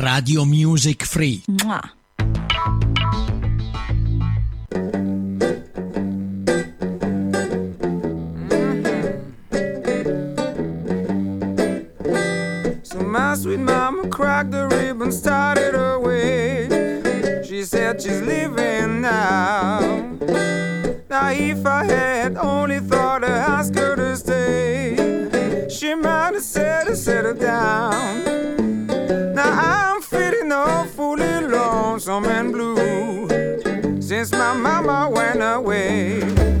Radio Music Free. Mwah. Mm-hmm. So my sweet mama cracked the ribbon, started away. She said she's leaving now. Now if I had only thought to ask her to stay, she might have said to settle down. lonesome and blue since my mama went away.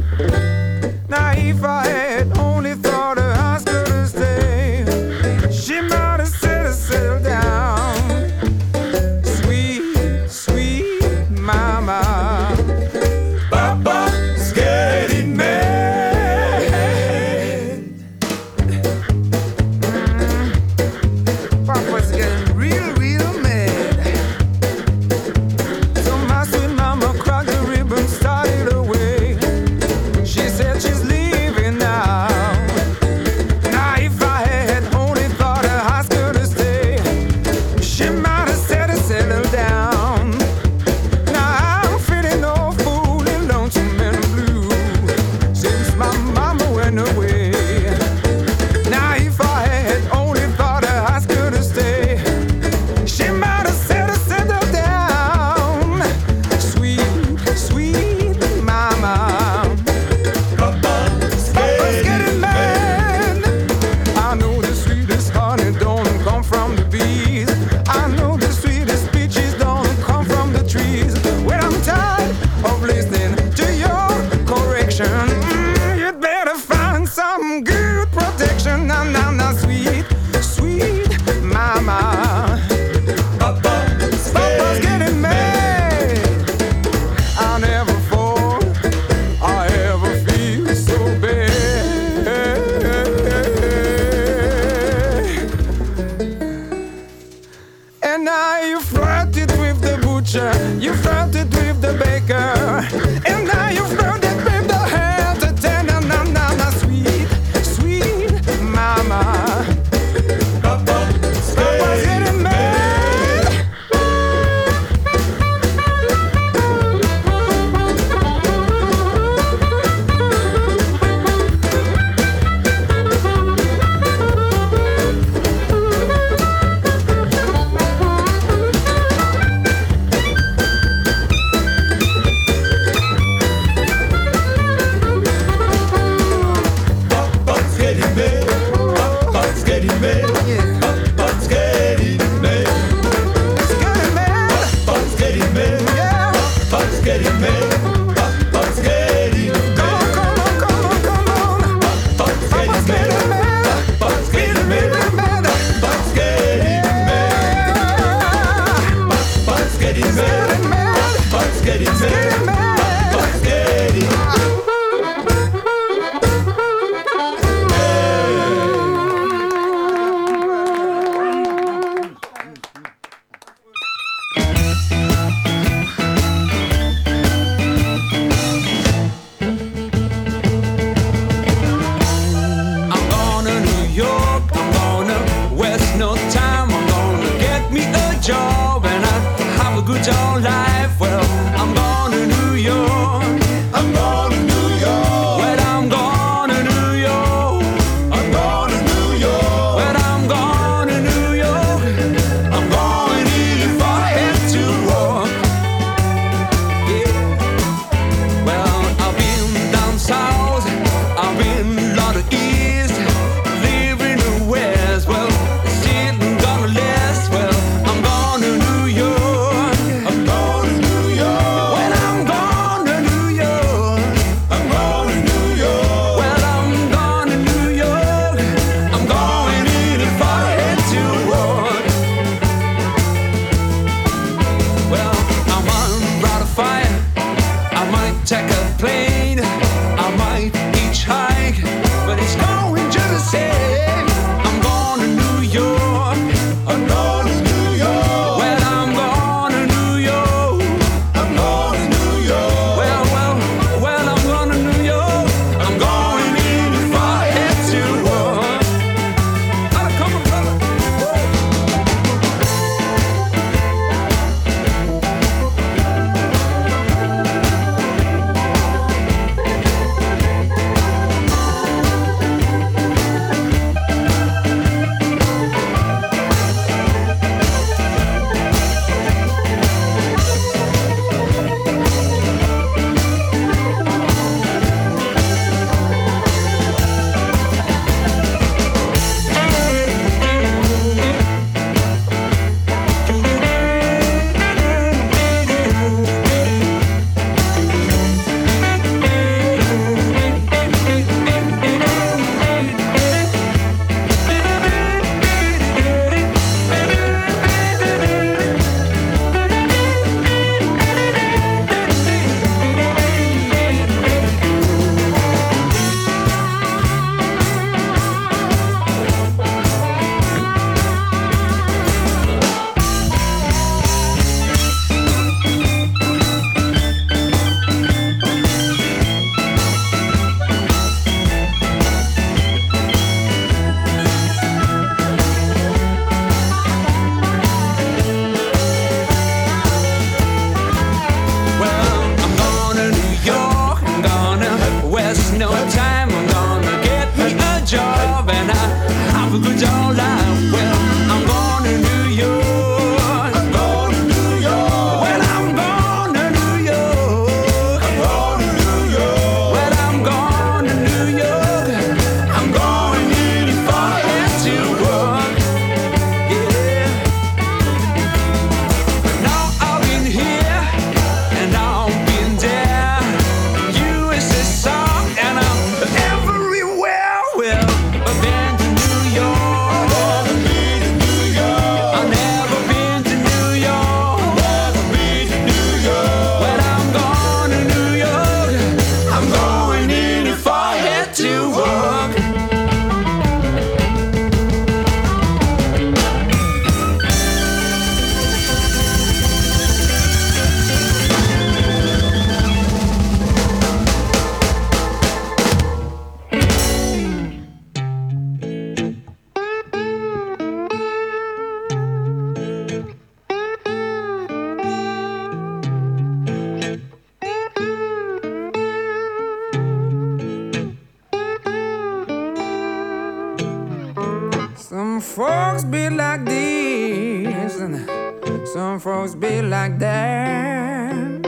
always be like that.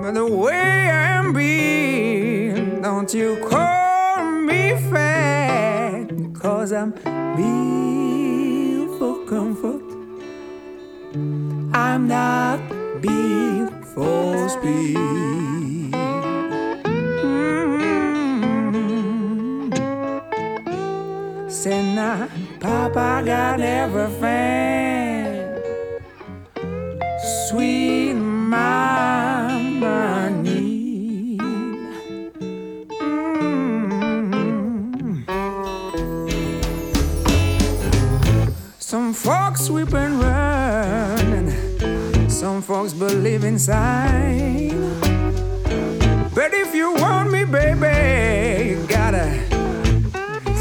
But the way I'm being, don't you call me fat, cause I'm built for comfort. I'm not built for speed. Mm-hmm. Said, Papa got everything sweet mama need. Mm. Some folks weep and run, some folks believe in signs. But if you want me, baby, you gotta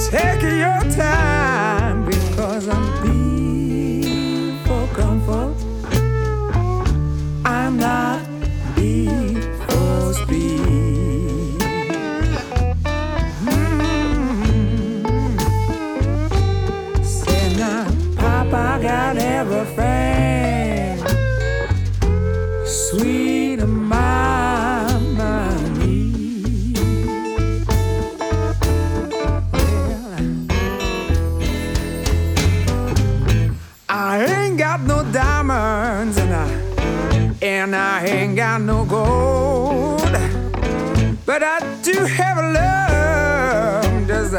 take your time. But I do have a love. Does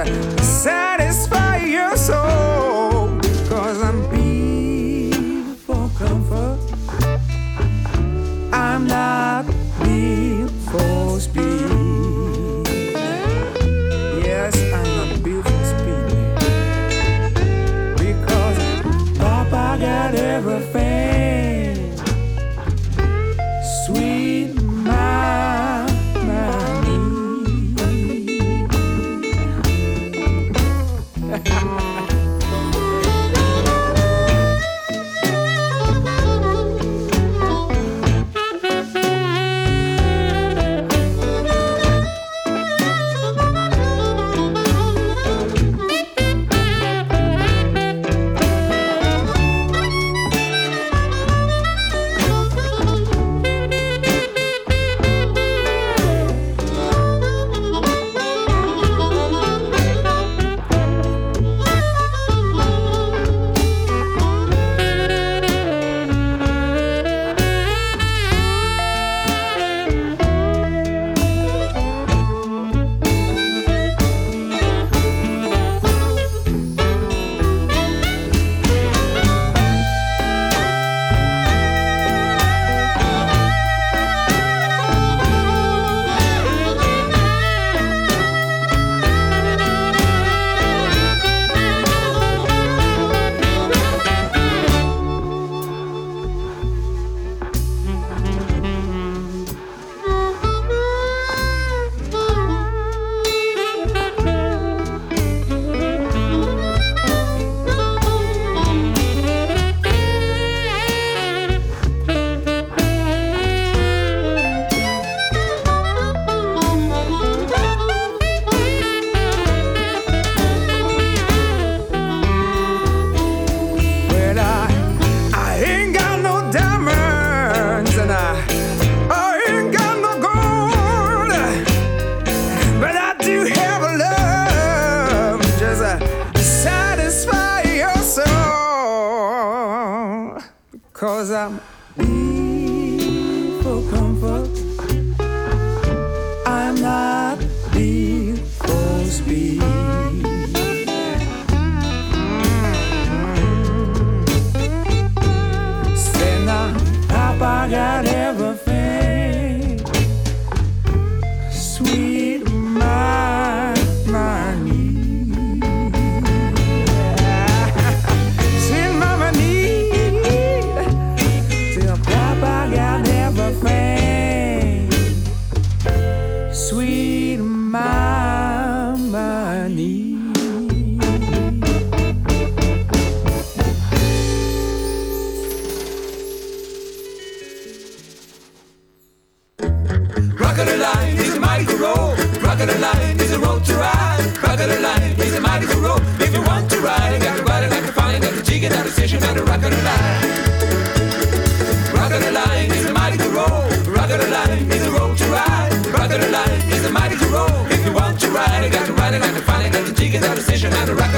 Cause cosa. Need for comfort. Rock Island Line. Is a mighty road. Line is a road to ride. Rocket line is a mighty road. If you want to ride, I got to ride, got to find, got to dig, got to station, got to a line.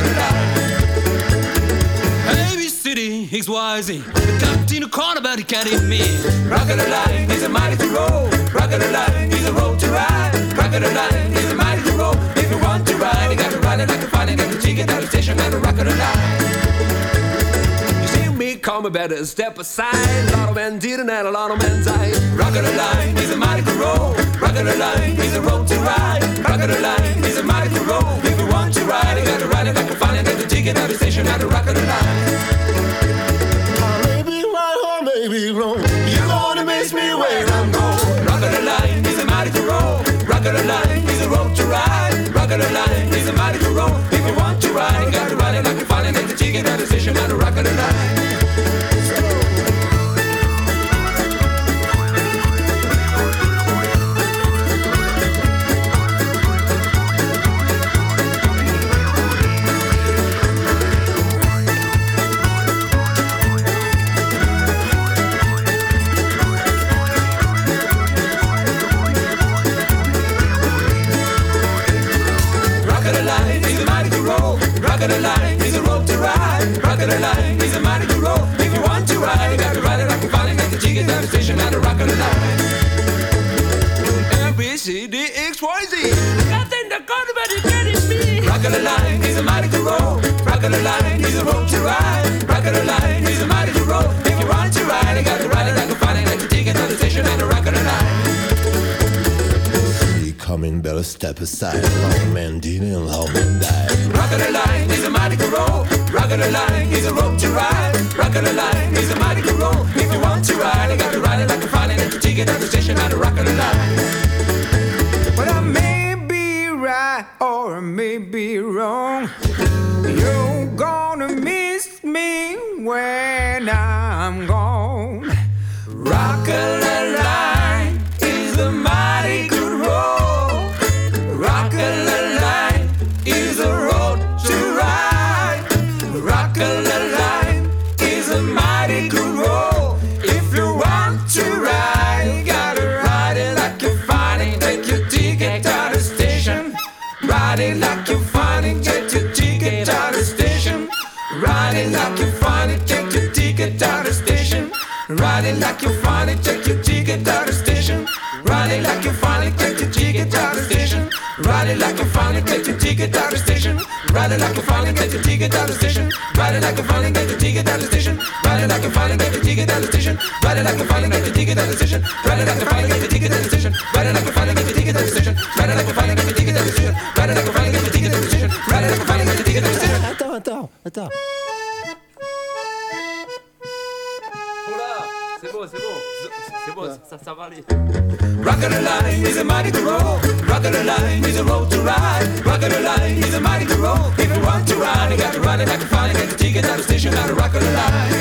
Baby city, XYZ. In a corner, but he can't hit me. Rock Island Line is a mighty to road. Rock Island Line is a road to ride. Rock Island Line is a mighty to roll. If you want to ride, you got to ride, it, got to find, got to dig, I got to station, got to Rock Island Line. Me better step aside. A lot of men did and a lot of men died. Rock Island Line he's a mighty to roll. Rock it alive, he's a road to ride. Rock it alive, he's a mighty roll. If you want to ride, you got to ride it, to find it, got to take it out the station, got to rock it alive. Maybe right or maybe wrong. You're gonna miss me when I'm gone. Rock it alive, he's a mighty to roll. Rock it alive, he's a road to ride. Rock it alive, he's a mighty roll. If you want to ride, you got to ride it, to find it, got to take it out the station, got to rock it alive. Ride. Rock it alive, he's a mighty to roll. If you want to ride, you got to ride it like a fine, got to take it down the station, got to rock it alive. M, B, C, D, X, Y, Z. Captain the corner, but he can't hit me. Rock it alive, he's a mighty to roll. Rock it alive, he's a road to ride. Rock it alive, he's a mighty to roll. If you want to ride, you got to ride it like a fine, got to take it down the station, got to rock it alive. See coming, better step aside. Long man did and long man died. Rock it alive, he's a mighty to roll. Rock Island Line he's a rope to ride. Rock Island Line he's a mighty to roll. If you want to ride, you got to ride it like a got to take it down the station, got to Rock Island Line. Well, I may be right or I may be wrong. It. Take your ticket to the station. Ride it like you it. Take your ticket to the station. Ride it like you it. Take your ticket to the station. Ride it like you it. Take your ticket to the station. Ride it like you it. Take your ticket to the station. Ride it like you it. Take your ticket to the station. Ride it like you it. Take your ticket to the station. Ride it like you it. Take your ticket to the station. Ride it like you find bon, ça, ça va aller. Rock it a mighty to roll. Rock it alive, he's a road to ride. Rock it alive, he's a mighty to roll. If you want to ride, you got to ride it like a fine, get the ticket of the station, gotta rock it alive.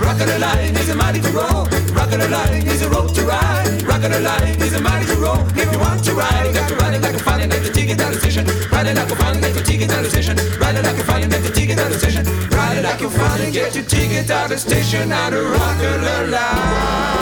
Rock it alive, he's a mighty to roll. Rock it alive, he's a road to ride. Rock it alive, he's a mighty to roll. If you want to ride, you got to ride it like a fine, get the ticket of the station. Ride it like a fine, get the ticket of the station. Ride it like a fine, get the ticket of the station. Ride it like a fine, get your ticket of the station, to rock it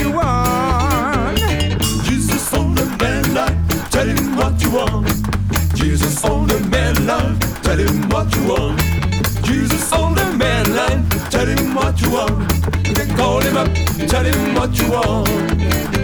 you want. Jesus on the man love, tell him what you want. Jesus on the man love, tell him what you want. Jesus on the man line, tell him what you want. Call him up, tell him what you want.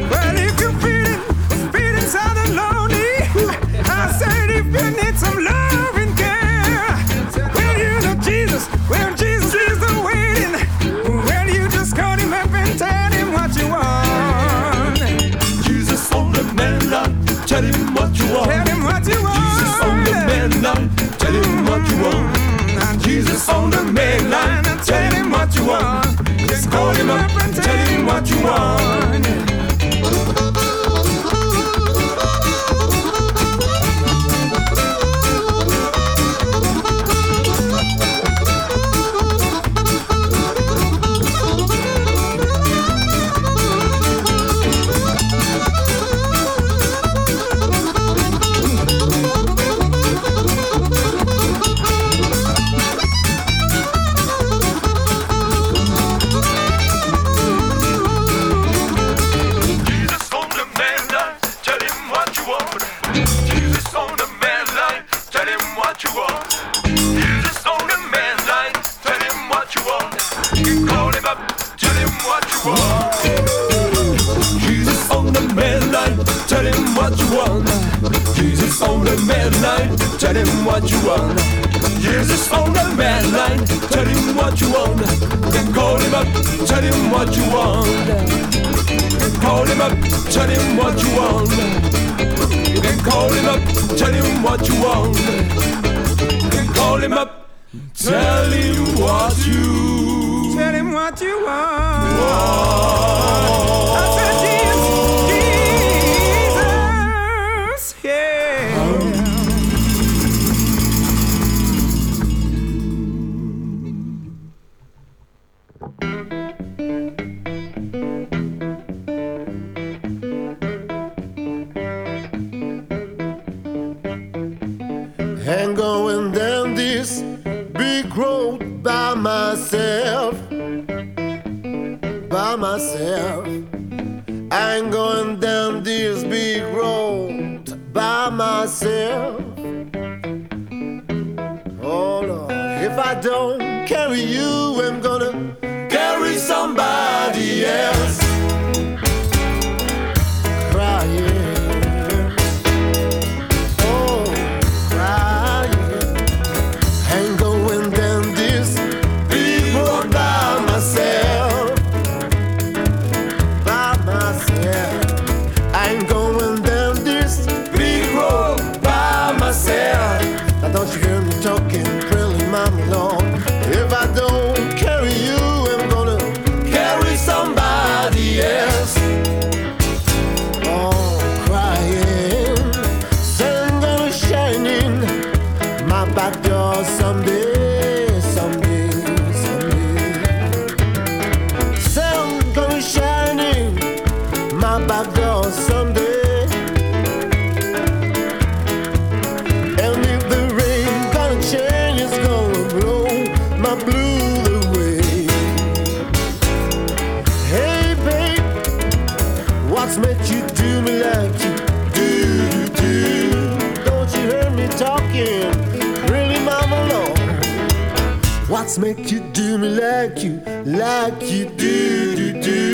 nasceu. make you do me like you, like you do, do, do.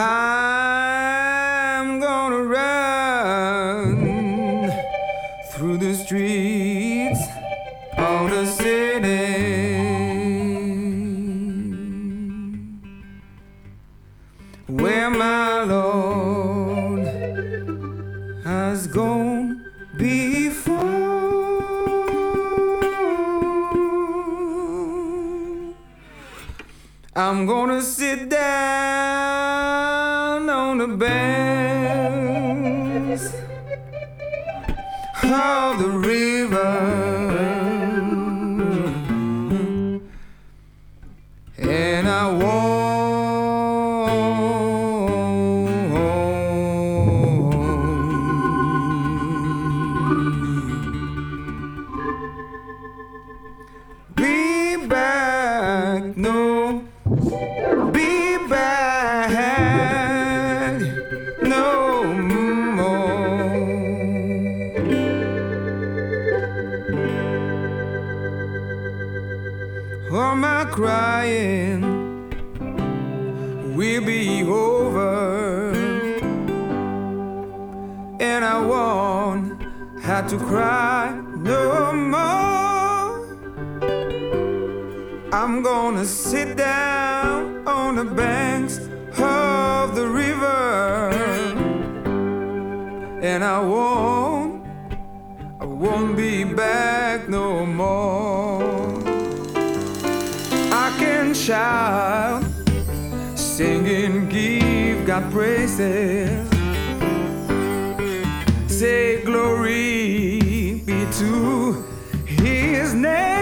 I'm or my crying will be over, and I won't have to cry no more. I'm gonna sit down on the banks of the river, and I won't, I won't be back no more child, singing, give God praises. Say glory be to His name.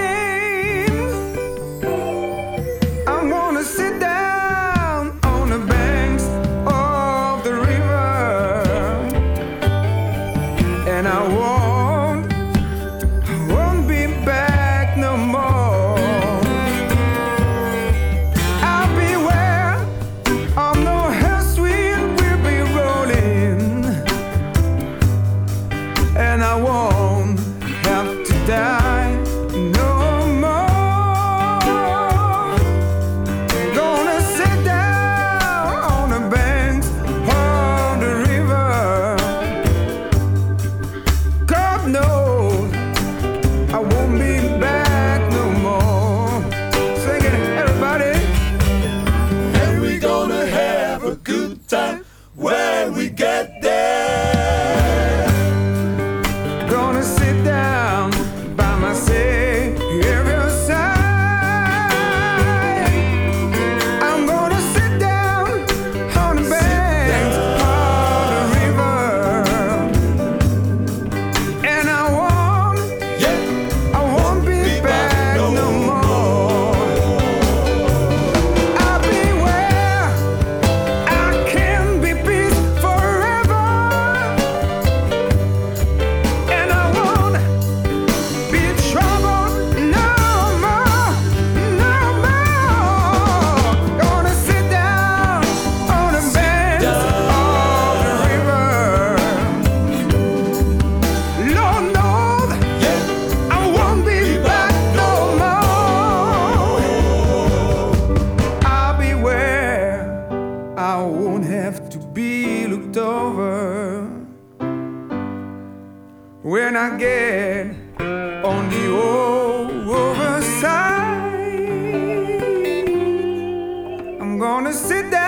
have to be looked over when I get on the oversight. I'm gonna sit down.